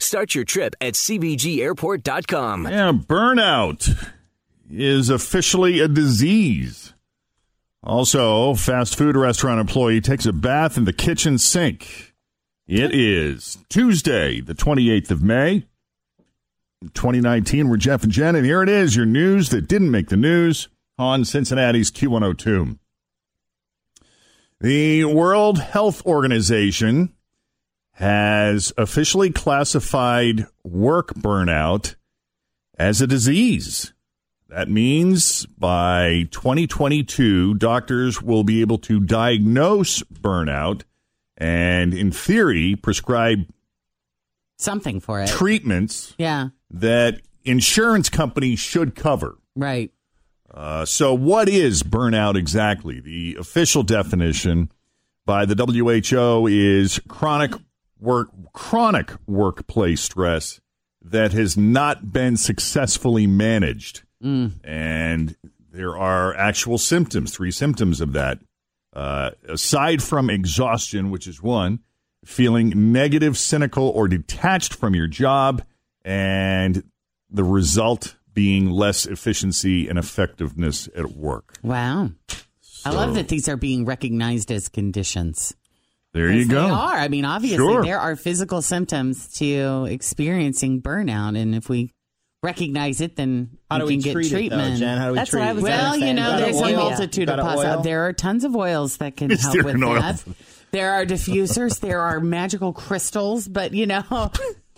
Start your trip at CVGAirport.com. Yeah, burnout is officially a disease. Also, fast food restaurant employee takes a bath in the kitchen sink. It is Tuesday, the 28th of May, 2019. We're Jeff and Jen, and here it is your news that didn't make the news on Cincinnati's Q102. The World Health Organization has officially classified work burnout as a disease. That means by 2022, doctors will be able to diagnose burnout and, in theory, prescribe something for it. treatments yeah, that insurance companies should cover. right. Uh, so, what is burnout exactly? The official definition by the WHO is chronic work chronic workplace stress that has not been successfully managed, and there are actual symptoms. Three symptoms of that. Uh, aside from exhaustion, which is one, feeling negative, cynical, or detached from your job, and the result being less efficiency and effectiveness at work. Wow. I love that these are being recognized as conditions. There you go. They are. I mean, obviously, Sure. there are physical symptoms to experiencing burnout, and if we recognize it, then How we do can we get treat treatment. it, though, Jen? How do we That's treat what I it? was Well, you know, there's an a multitude of possible. There are tons of oils that can Is help there with oil? that. There are diffusers. there are magical crystals, but you know,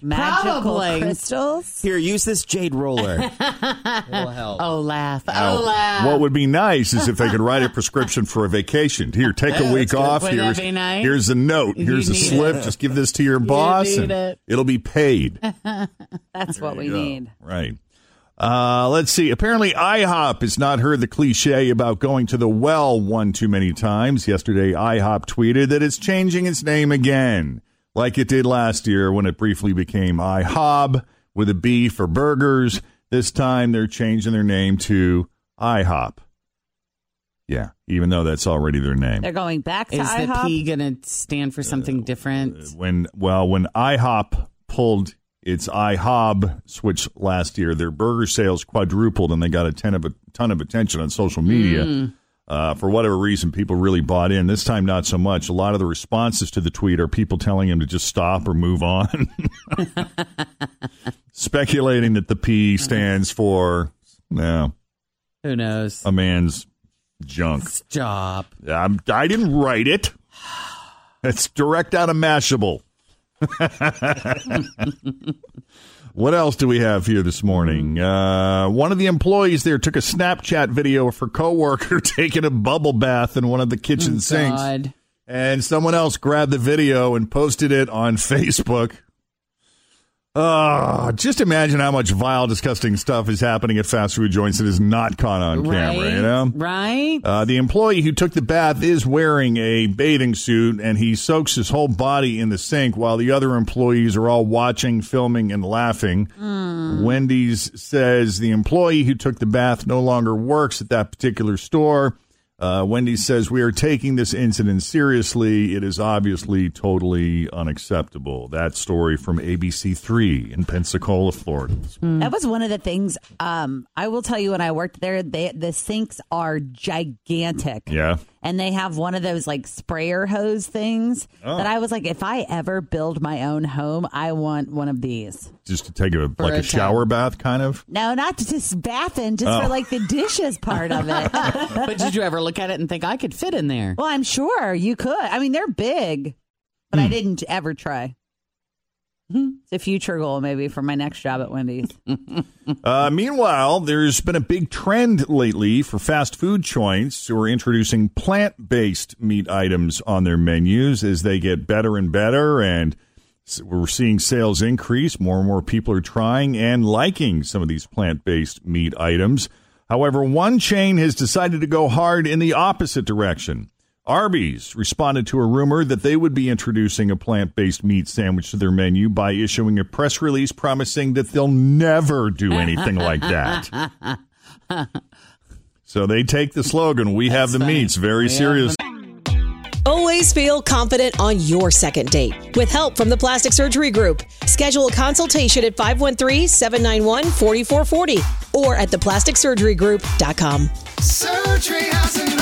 Magical probably. crystals. Here, use this jade roller. It'll help. Oh, laugh! Now, Oh, laugh! what would be nice is if they could write a prescription for a vacation. Here, take a week off. Wouldn't that Here's, be nice? here's a note. You Here's a need slip. it. Just give this to your boss, need and it. it'll be paid. That's what we Yeah, need. Right. Uh, let's see. Apparently, IHOP has not heard the cliche about going to the well one too many times. Yesterday, IHOP tweeted that it's changing its name again, like it did last year when it briefly became IHOB with a B for burgers. This time, they're changing their name to IHOP. Yeah, even though that's already their name. They're going back to Is the P going to stand for something uh, different? Uh, when well when IHOP pulled its IHOB switch last year, their burger sales quadrupled and they got a ton of a ton of attention on social media. Hmm. Uh, for whatever reason, people really bought in. This time, not so much. A lot of the responses to the tweet are people telling him to just stop or move on, speculating that the P stands for no, Who knows? a man's junk. Stop. I'm, I didn't write it. It's direct out of Mashable. what else do we have here this morning? Uh, one of the employees there took a Snapchat video of her coworker taking a bubble bath in one of the kitchen sinks, God. and someone else grabbed the video and posted it on Facebook. Uh, just imagine how much vile, disgusting stuff is happening at fast food joints that is not caught on camera. right? You know, Right? uh, the employee who took the bath is wearing a bathing suit and he soaks his whole body in the sink while the other employees are all watching, filming, and laughing. Wendy's says the employee who took the bath no longer works at that particular store. Uh, Wendy's says we are taking this incident seriously. It is obviously totally unacceptable. That story from ABC3 in Pensacola, Florida. That was one of the things. Um, I will tell you, when I worked there, they, the sinks are gigantic. Yeah. And they have one of those like sprayer hose things Oh. that I was like, if I ever build my own home, I want one of these. Just to take a like a a shower bath, kind of. No, not just bathing, just Oh. for like the dishes part of it. but did you ever look at it and think I could fit in there? well, I'm sure you could. I mean, they're big, but Hmm. I didn't ever try. It's a future goal, maybe, for my next job at Wendy's. Uh, meanwhile, there's been a big trend lately for fast food joints who are introducing plant based meat items on their menus as they get better and better. And we're seeing sales increase. More and more people are trying and liking some of these plant based meat items. However, one chain has decided to go hard in the opposite direction. Arby's responded to a rumor that they would be introducing a plant based meat sandwich to their menu by issuing a press release promising that they'll never do anything like that. So they take the slogan, We have the meats, very serious. Always feel confident on your second date. With help from the Plastic Surgery Group, schedule a consultation at 513-791-4440 or at theplasticsurgerygroup.com. Surgery has an art.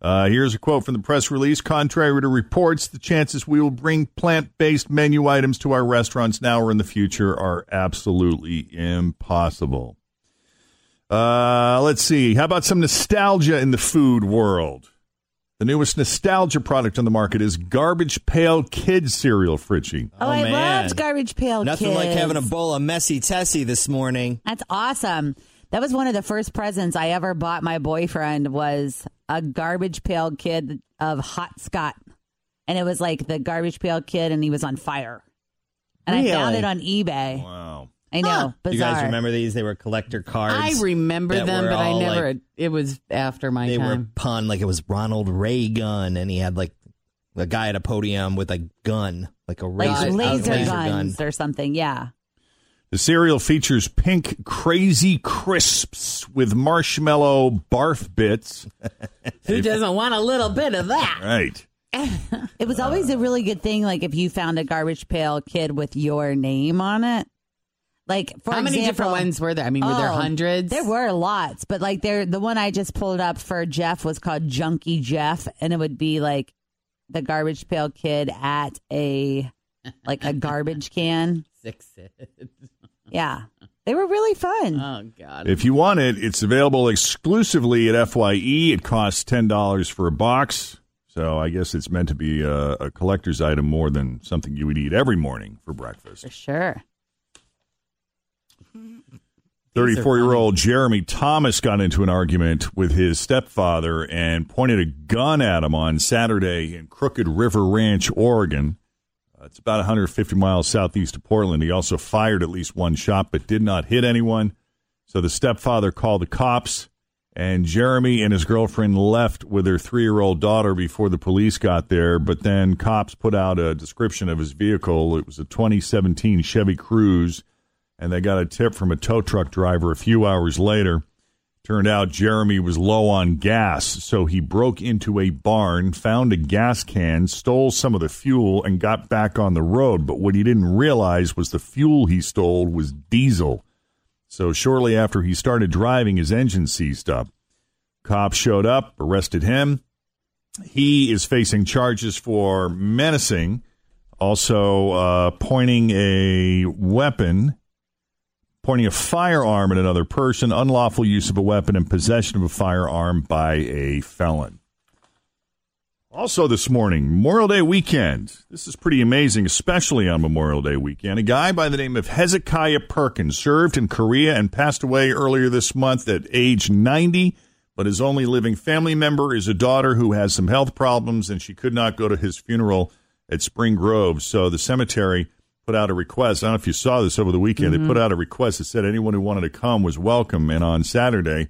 Uh, here's a quote from the press release. Contrary to reports, the chances we will bring plant based menu items to our restaurants now or in the future are absolutely impossible. Uh, let's see. How about some nostalgia in the food world? The newest nostalgia product on the market is Garbage Pail Kids cereal, Fritchie. Oh, I man. loved Garbage Pail Nothing like having a bowl of messy tessie this morning. That's awesome. That was one of the first presents I ever bought my boyfriend was a garbage pail kid of hot Scott. And it was like the garbage pail kid and he was on fire. And I found it on eBay. Wow. I know. You Bizarre. guys remember these? They were collector cards. I remember them, but I never. like- it was after my they were pun like it was Ronald Reagan, and he had like a guy at a podium with a gun, like a like razor, laser, a laser guns gun. or something. Yeah. The cereal features pink crazy crisps with marshmallow barf bits. Who doesn't want a little bit of that? Right. It was always a really good thing, like if you found a garbage pail kid with your name on it. Like for How many example- different ones were there? I mean, were there Oh, hundreds? There were lots, but like there, the one I just pulled up for Jeff was called Junkie Jeff, and it would be like the garbage pail kid at a like a garbage can. Six. Yeah, they were really fun. Oh God. If you want it, it's available exclusively at FYE. It costs ten dollars for a box, so I guess it's meant to be a, a collector's item more than something you would eat every morning for breakfast. for sure. Thirty-four-year-old Jeremy Thomas got into an argument with his stepfather and pointed a gun at him on Saturday in Crooked River Ranch, Oregon. Uh, it's about 150 miles southeast of Portland. He also fired at least one shot, but did not hit anyone. So the stepfather called the cops, and Jeremy and his girlfriend left with their three-year-old daughter before the police got there. But then cops put out a description of his vehicle. It was a 2017 Chevy Cruze and they got a tip from a tow truck driver a few hours later. Turned out Jeremy was low on gas, so he broke into a barn, found a gas can, stole some of the fuel, and got back on the road. But what he didn't realize was the fuel he stole was diesel. So shortly after he started driving, his engine seized up. Cops showed up, arrested him. He is facing charges for menacing, also uh, pointing a weapon pointing a firearm at another person, unlawful use of a weapon, and possession of a firearm by a felon. Also, this morning, Memorial Day weekend. This is pretty amazing, especially on Memorial Day weekend. A guy by the name of Hezekiah Perkins served in Korea and passed away earlier this month at age 90. But his only living family member is a daughter who has some health problems, and she could not go to his funeral at Spring Grove. So the cemetery put out a request. I don't know if you saw this over the weekend. They put out a request that said anyone who wanted to come was welcome. And on Saturday,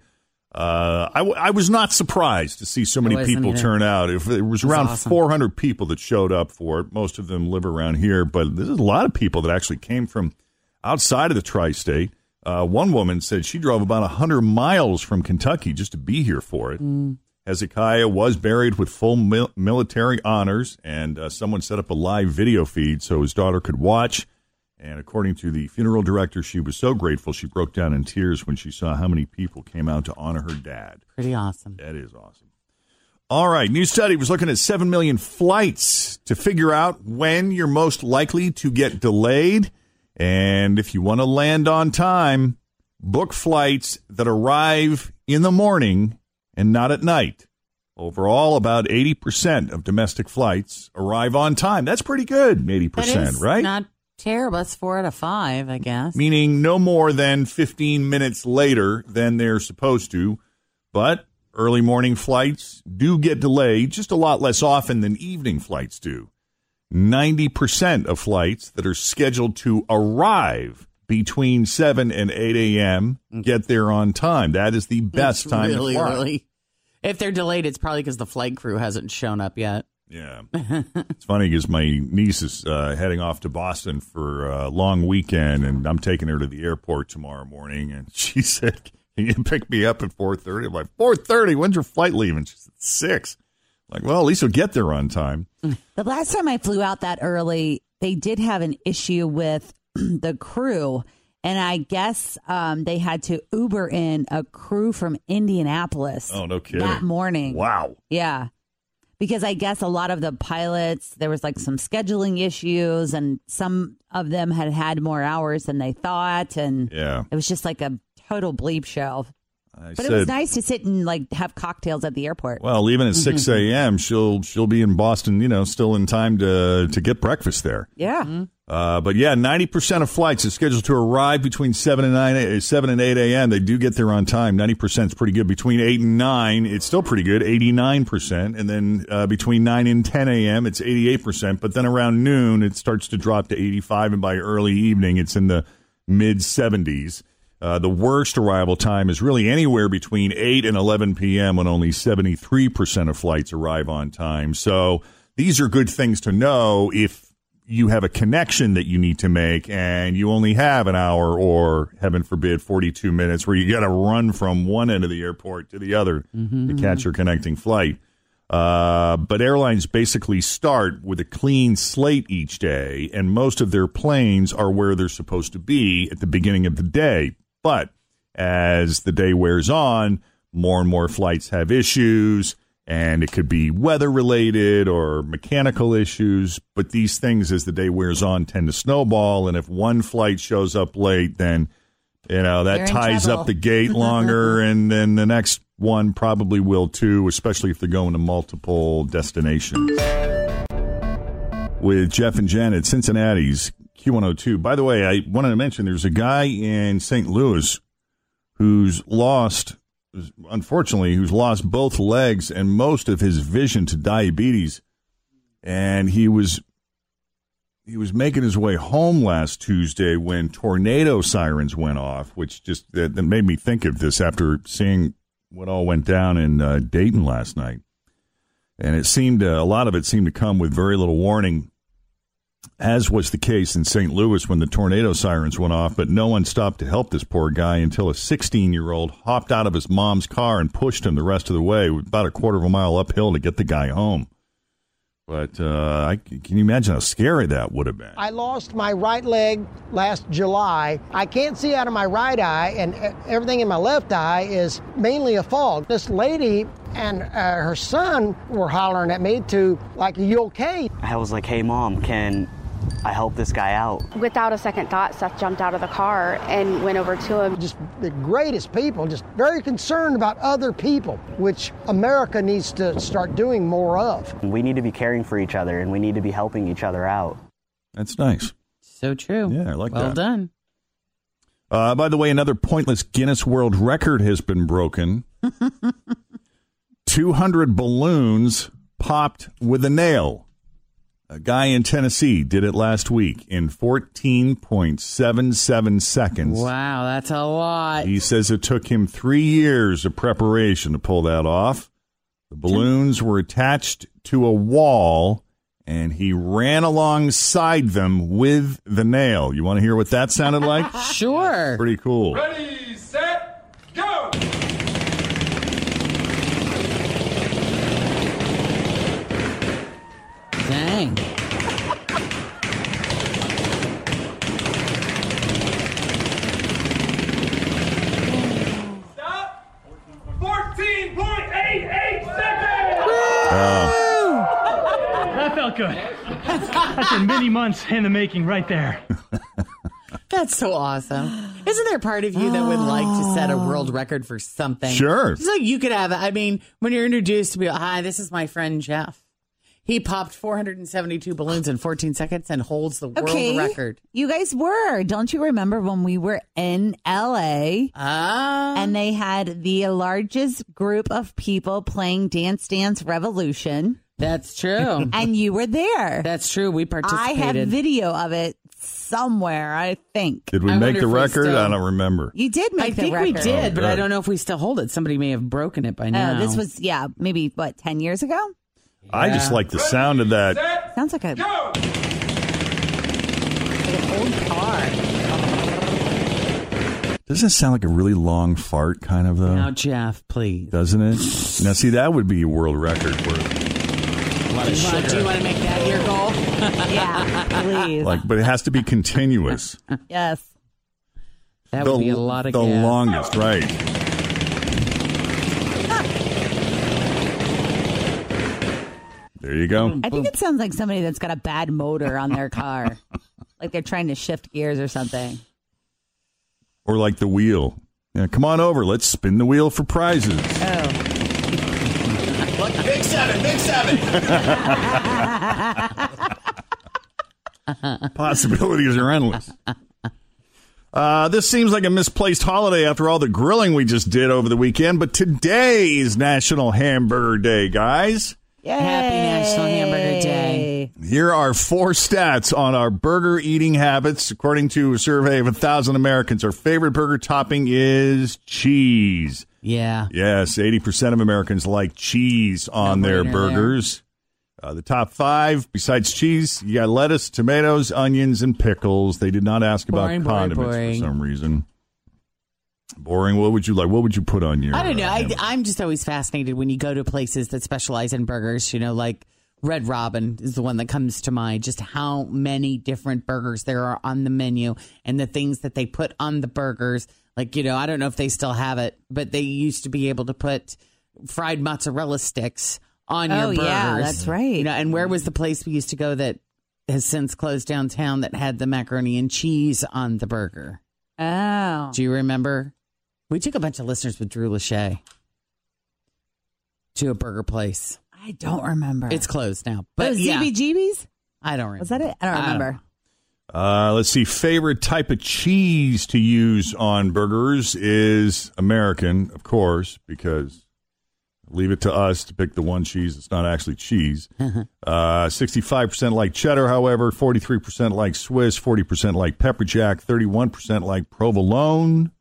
Uh, I, w- I was not surprised to see so many people either. turn out. If it was around awesome. 400 people that showed up for it, most of them live around here, but there's a lot of people that actually came from outside of the tri-state. Uh, one woman said she drove about 100 miles from Kentucky just to be here for it. Hezekiah was buried with full mil- military honors, and uh, someone set up a live video feed so his daughter could watch. And according to the funeral director, she was so grateful she broke down in tears when she saw how many people came out to honor her dad. Pretty awesome. That is awesome. All right, new study was looking at 7 million flights to figure out when you're most likely to get delayed. And if you want to land on time, book flights that arrive in the morning and not at night. Overall, about 80% of domestic flights arrive on time. That's pretty good, 80%, That is right? Not terrible. That's four out of five, I guess. meaning no more than 15 minutes later than they're supposed to. But early morning flights do get delayed just a lot less often than evening flights do. 90% of flights that are scheduled to arrive between 7 and 8 a.m. get there on time. That is the best It's time really to fly. early. If they're delayed, it's probably because the flight crew hasn't shown up yet. Yeah. it's funny because my niece is uh, heading off to Boston for a long weekend, and I'm taking her to the airport tomorrow morning. And she said, "Can you pick me up at 4:30?" I'm like, "4:30? When's your flight leaving?" She said, six. Like, well, at least we'll get there on time. The last time I flew out that early, they did have an issue with the crew. And I guess um, they had to Uber in a crew from Indianapolis Oh, no kidding. that morning. Wow. Yeah. Because I guess a lot of the pilots, there was like some scheduling issues, and some of them had had more hours than they thought. And Yeah. it was just like a total bleep show. I But said, it was nice to sit and like have cocktails at the airport. well, even at 6 a.m., she'll she'll be in Boston, you know, still in time to to get breakfast there. yeah. Uh, but yeah, ninety percent of flights are scheduled to arrive between seven and nine, uh, seven and eight a.m. They do get there on time. Ninety percent is pretty good. Between eight and nine, it's still pretty good, eighty-nine percent. And then uh, between nine and ten a.m., it's eighty-eight percent. But then around noon, it starts to drop to eighty-five, and by early evening, it's in the mid seventies. Uh, the worst arrival time is really anywhere between 8 and 11 p.m. when only 73% of flights arrive on time. So these are good things to know if you have a connection that you need to make and you only have an hour or, heaven forbid, 42 minutes where you got to run from one end of the airport to the other to catch your connecting flight. Uh, but airlines basically start with a clean slate each day, and most of their planes are where they're supposed to be at the beginning of the day. But as the day wears on, more and more flights have issues, and it could be weather related or mechanical issues. But these things, as the day wears on, tend to snowball. And if one flight shows up late, then you know that You're ties up the gate longer, and then the next one probably will too, especially if they're going to multiple destinations. With Jeff and Jen at Cincinnati's Q102. By the way, I wanted to mention there's a guy in St. Louis who's lost, unfortunately, who's lost both legs and most of his vision to diabetes, and he was he was making his way home last Tuesday when tornado sirens went off, which just that, that made me think of this after seeing what all went down in uh, Dayton last night. And it seemed uh, a lot of it seemed to come with very little warning, as was the case in St. Louis when the tornado sirens went off. But no one stopped to help this poor guy until a 16 year old hopped out of his mom's car and pushed him the rest of the way, about a quarter of a mile uphill to get the guy home. But uh, I, can you imagine how scary that would have been? I lost my right leg last July. I can't see out of my right eye, and e- everything in my left eye is mainly a fog. This lady and uh, her son were hollering at me to, like, are you okay? I was like, hey, mom, can I help this guy out? Without a second thought, Seth jumped out of the car and went over to him. Just the greatest people, just very concerned about other people, which America needs to start doing more of. We need to be caring for each other and we need to be helping each other out. That's nice. So true. Yeah, I like well that. Well done. Uh, by the way, another pointless Guinness World Record has been broken. 200 balloons popped with a nail. A guy in Tennessee did it last week in 14.77 seconds. Wow, that's a lot. He says it took him three years of preparation to pull that off. The balloons were attached to a wall, and he ran alongside them with the nail. You want to hear what that sounded like? Sure. Pretty cool. Ready, set, go! Dang. Stop! 14.88 seconds! That felt good. That's been many months in the making right there. That's so awesome. Isn't there a part of you that would like to set a world record for something? Sure. Just like you could have, I mean, when you're introduced to be, hi, this is my friend Jeff. He popped 472 balloons in 14 seconds and holds the world Okay. record. You guys were. Don't you remember when we were in LA Ah. and they had the largest group of people playing Dance Dance Revolution? That's true. and you were there. That's true. We participated. I participated. have video of it somewhere, I think. Did we I make wonder the if we record? still- I don't remember. You did make the record. I the think we record. did, but I don't know if we still hold it. Somebody may have broken it by Oh, now. this was, yeah, maybe, what, 10 years ago? I just like the sound of that. Set, Sounds like a, go! like an old car. Doesn't it sound like a really long fart, kind of, though? Now, Jeff, please. Doesn't it? Now, see, that would be a world record. Where, Do you want- do you want to make that your goal? Yeah, please. like, but it has to be continuous. yes. That the would be a lot of the gas. longest, right? There you go. I think it sounds like somebody that's got a bad motor on their car. like they're trying to shift gears or something. Or like the wheel. Yeah, come on over. Let's spin the wheel for prizes. Oh. Big seven, big seven. Possibilities are endless. Uh, this seems like a misplaced holiday after all the grilling we just did over the weekend, but today is National Hamburger Day, guys. Yay. Happy National Hamburger Day. Here are four stats on our burger eating habits. According to a survey of a thousand Americans, our favorite burger topping is cheese. Yeah. Yes, 80% of Americans like cheese on No their burgers. Uh, the top five, besides cheese, you got lettuce, tomatoes, onions, and pickles. They did not ask Boring, about condiments boring. for some reason. Boring. What would you like? What would you put on your? I don't know. uh, I. I'm just always fascinated when you go to places that specialize in burgers, you know, like Red Robin is the one that comes to mind, just how many different burgers there are on the menu and the things that they put on the burgers. Like, you know, I don't know if they still have it, but they used to be able to put fried mozzarella sticks on Oh, your burgers. yeah, that's right. You know, and where was the place we used to go that has since closed downtown that had the macaroni and cheese on the burger? Oh. Do you remember? We took a bunch of listeners with Drew Lachey to a burger place. I don't remember. It's closed now, but but yeah, ZBGBs? I don't remember. Was that it? I don't remember. Uh, let's see. Favorite type of cheese to use on burgers is American, of course, because leave it to us to pick the one cheese that's not actually cheese. Uh, 65% like cheddar, however, 43% like Swiss, 40% like pepper jack, 31% like provolone.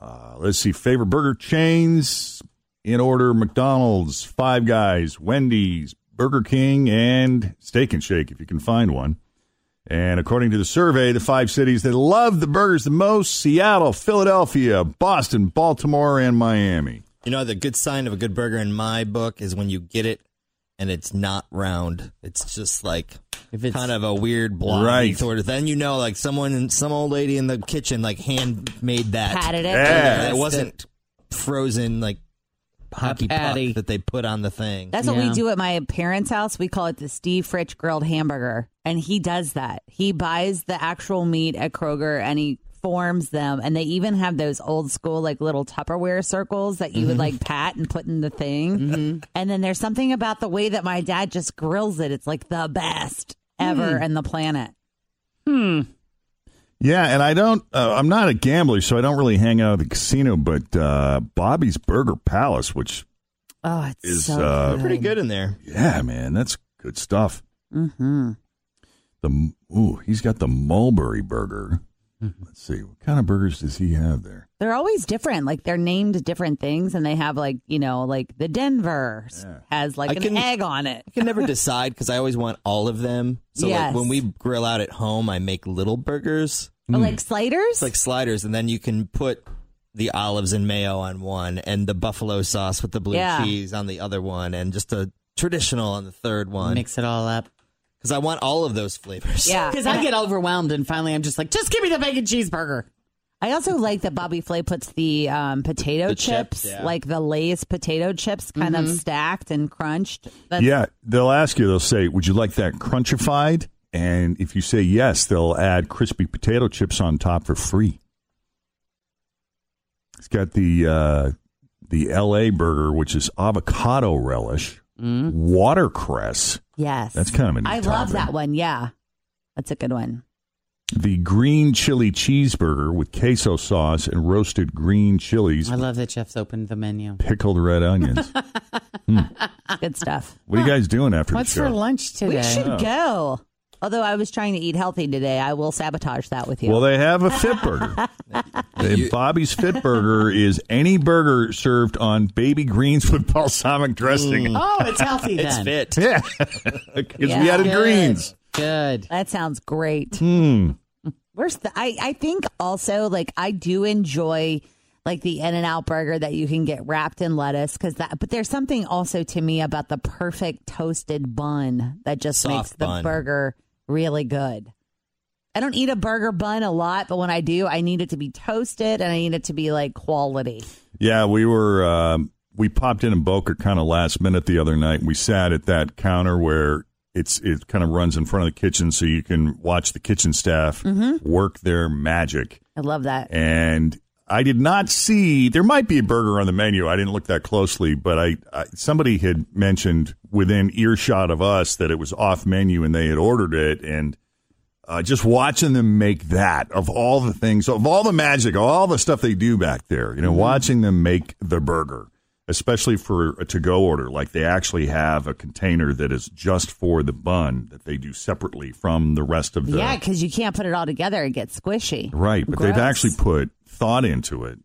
Uh, let's see. Favorite burger chains in order McDonald's, Five Guys, Wendy's, Burger King, and Steak and Shake, if you can find one. And according to the survey, the five cities that love the burgers the most Seattle, Philadelphia, Boston, Baltimore, and Miami. You know, the good sign of a good burger in my book is when you get it and it's not round. It's just like If it's- kind of a weird block Right. sort of. Then you know, like someone, some old lady in the kitchen, like hand made that. Patted it. Yeah. it wasn't frozen like hockey puck patty. that they put on the thing. That's what we do at my parents' house. We call it the Steve Fritch grilled hamburger. And he does that. He buys the actual meat at Kroger and he forms them. And they even have those old school, like little Tupperware circles that you would mm-hmm. like pat and put in the thing. Mm-hmm. And then there's something about the way that my dad just grills it. It's like the best ever hmm. in the planet. Hmm. Yeah, and I don't, uh, I'm not a gambler, so I don't really hang out at the casino, but uh, Bobby's Burger Palace, which, Oh, it's Is, so uh, good. pretty good in there. yeah, man, that's good stuff. Mm-hmm. The ooh, he's got the mulberry burger. Let's see, what kind of burgers does he have there? They're always different. Like they're named different things, and they have like you know, like the Denver has like I an can- egg on it. I can never decide because I always want all of them. So Yes. like when we grill out at home, I make little burgers. Oh, like sliders. It's like sliders, and then you can put the olives and mayo on one, and the buffalo sauce with the blue Yeah. cheese on the other one, and just a traditional on the third one. Mix it all up. Because I want all of those flavors. Yeah, Because I get overwhelmed and finally I'm just like, just give me the bacon cheeseburger. I also like that Bobby Flay puts the um, potato The chips, chips, yeah. like the Lay's potato chips, kind of Mhm. stacked and crunched. That's, yeah, they'll ask you. They'll say, "Would you like that crunchified?" And if you say yes, they'll add crispy potato chips on top for free. It's got the uh, the L.A. burger, which is avocado relish, watercress. Yes, That's kind of a neat I love topping. that one. Yeah, that's a good one. The green chili cheeseburger with queso sauce and roasted green chilies, I love that Jeff's opened the menu. pickled red onions. Good stuff. What are you guys doing after What's the show? What's for lunch today? We should go. Although I was trying to eat healthy today, I will sabotage that with you. Well, they have a fit burger. The Bobby's Fit Burger is any burger served on baby greens with balsamic dressing. Oh, it's healthy It's fit. Yeah, because we added Good. greens. Good. that sounds great. Hmm. Where's the? I I think also like I do enjoy like the In and Out burger that you can get wrapped in lettuce because that. But there's something also to me about the perfect toasted bun that just Soft makes the bun. burger really good. I don't eat a burger bun a lot, but when I do, I need it to be toasted and I need it to be like quality. Yeah, we were um, we popped in in Boca kind of last minute the other night. We sat at that counter where it's it kind of runs in front of the kitchen, so you can watch the kitchen staff work their magic. I love that. and I did not see. There might be a burger on the menu. I didn't look that closely, but I, I somebody had mentioned within earshot of us that it was off menu and they had ordered it, and uh, just watching them make that of all the things, of all the magic, all the stuff they do back there, you know, watching them make the burger. Especially for a to-go order, like they actually have a container that is just for the bun that they do separately from the rest of the Yeah, because you can't put it all together; it gets squishy. Right, but they've actually put thought into it,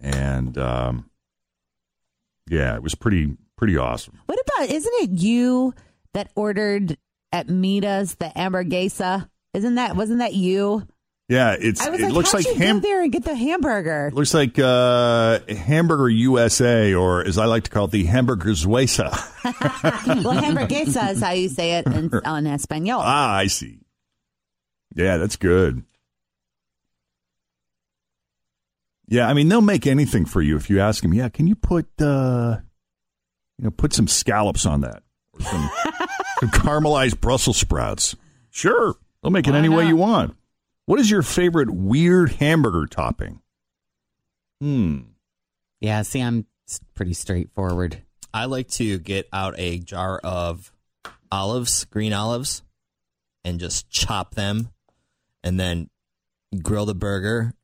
and um, yeah, it was pretty pretty awesome. What about? Isn't it you that ordered at Mita's the hamburguesa? Isn't that? Wasn't that you? Yeah, it's I was it like, looks like you ham there and get the hamburger? looks like uh, hamburger USA, or as I like to call it, the hamburger Zuesa. well, hamburguesa is how you say it in, on Espanol. ah, I see. Yeah, that's good. Yeah, I mean they'll make anything for you if you ask them. Yeah, can you put uh, you know put some scallops on that or some, some caramelized Brussels sprouts? Sure, they'll make it Why any way you want. What is your favorite weird hamburger topping? Hmm. Yeah, see, I'm pretty straightforward. I like to get out a jar of olives, green olives, and just chop them, and then grill the burger,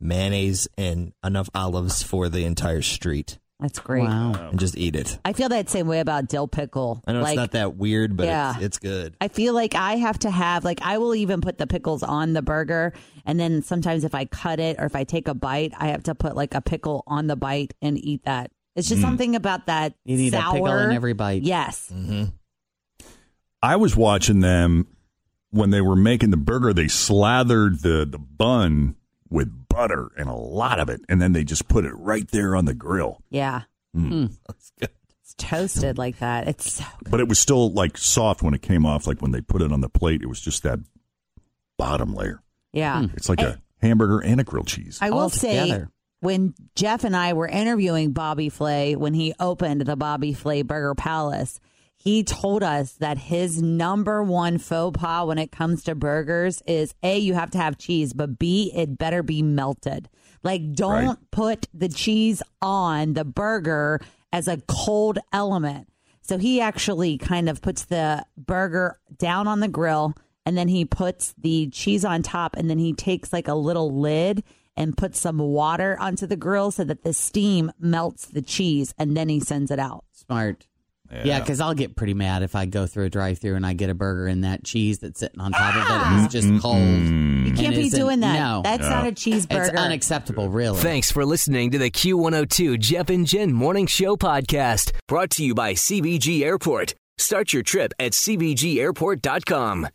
mayonnaise, and enough olives for the entire street, That's great. Wow. and just eat it. I feel that same way about dill pickle. I know like, it's not that weird, but Yeah. it's, it's good. I feel like I have to have like I will even put the pickles on the burger, and then sometimes if I cut it or if I take a bite, I have to put like a pickle on the bite and eat that. It's just something about that. You need a pickle in every bite. Yes. Mm-hmm. I was watching them when they were making the burger. They slathered the the bun with butter and a lot of it, and then they just put it right there on the grill. Yeah. Hmm. Hmm. That's good. It's toasted like that. It's so But it was still like soft when it came off. Like when they put it on the plate, it was just that bottom layer. yeah. Hmm. It's like a hamburger and a grilled cheese. I will all say when Jeff and I were interviewing Bobby Flay when he opened the Bobby Flay Burger Palace, he told us that his number one faux pas when it comes to burgers is A, you have to have cheese, but B, it better be melted. Like, don't Right. put the cheese on the burger as a cold element. So he actually kind of puts the burger down on the grill and then he puts the cheese on top and then he takes like a little lid and puts some water onto the grill so that the steam melts the cheese and then he sends it out. Smart. Yeah, because I'll get pretty mad if I go through a drive-through and I get a burger and that cheese that's sitting on top of it is ah! just cold. You can't be doing that. No, That's not a cheeseburger. it's unacceptable. Really. Thanks for listening to the Q102 Jeff and Jen Morning Show podcast, brought to you by CVG Airport. Start your trip at CVGAirport.com.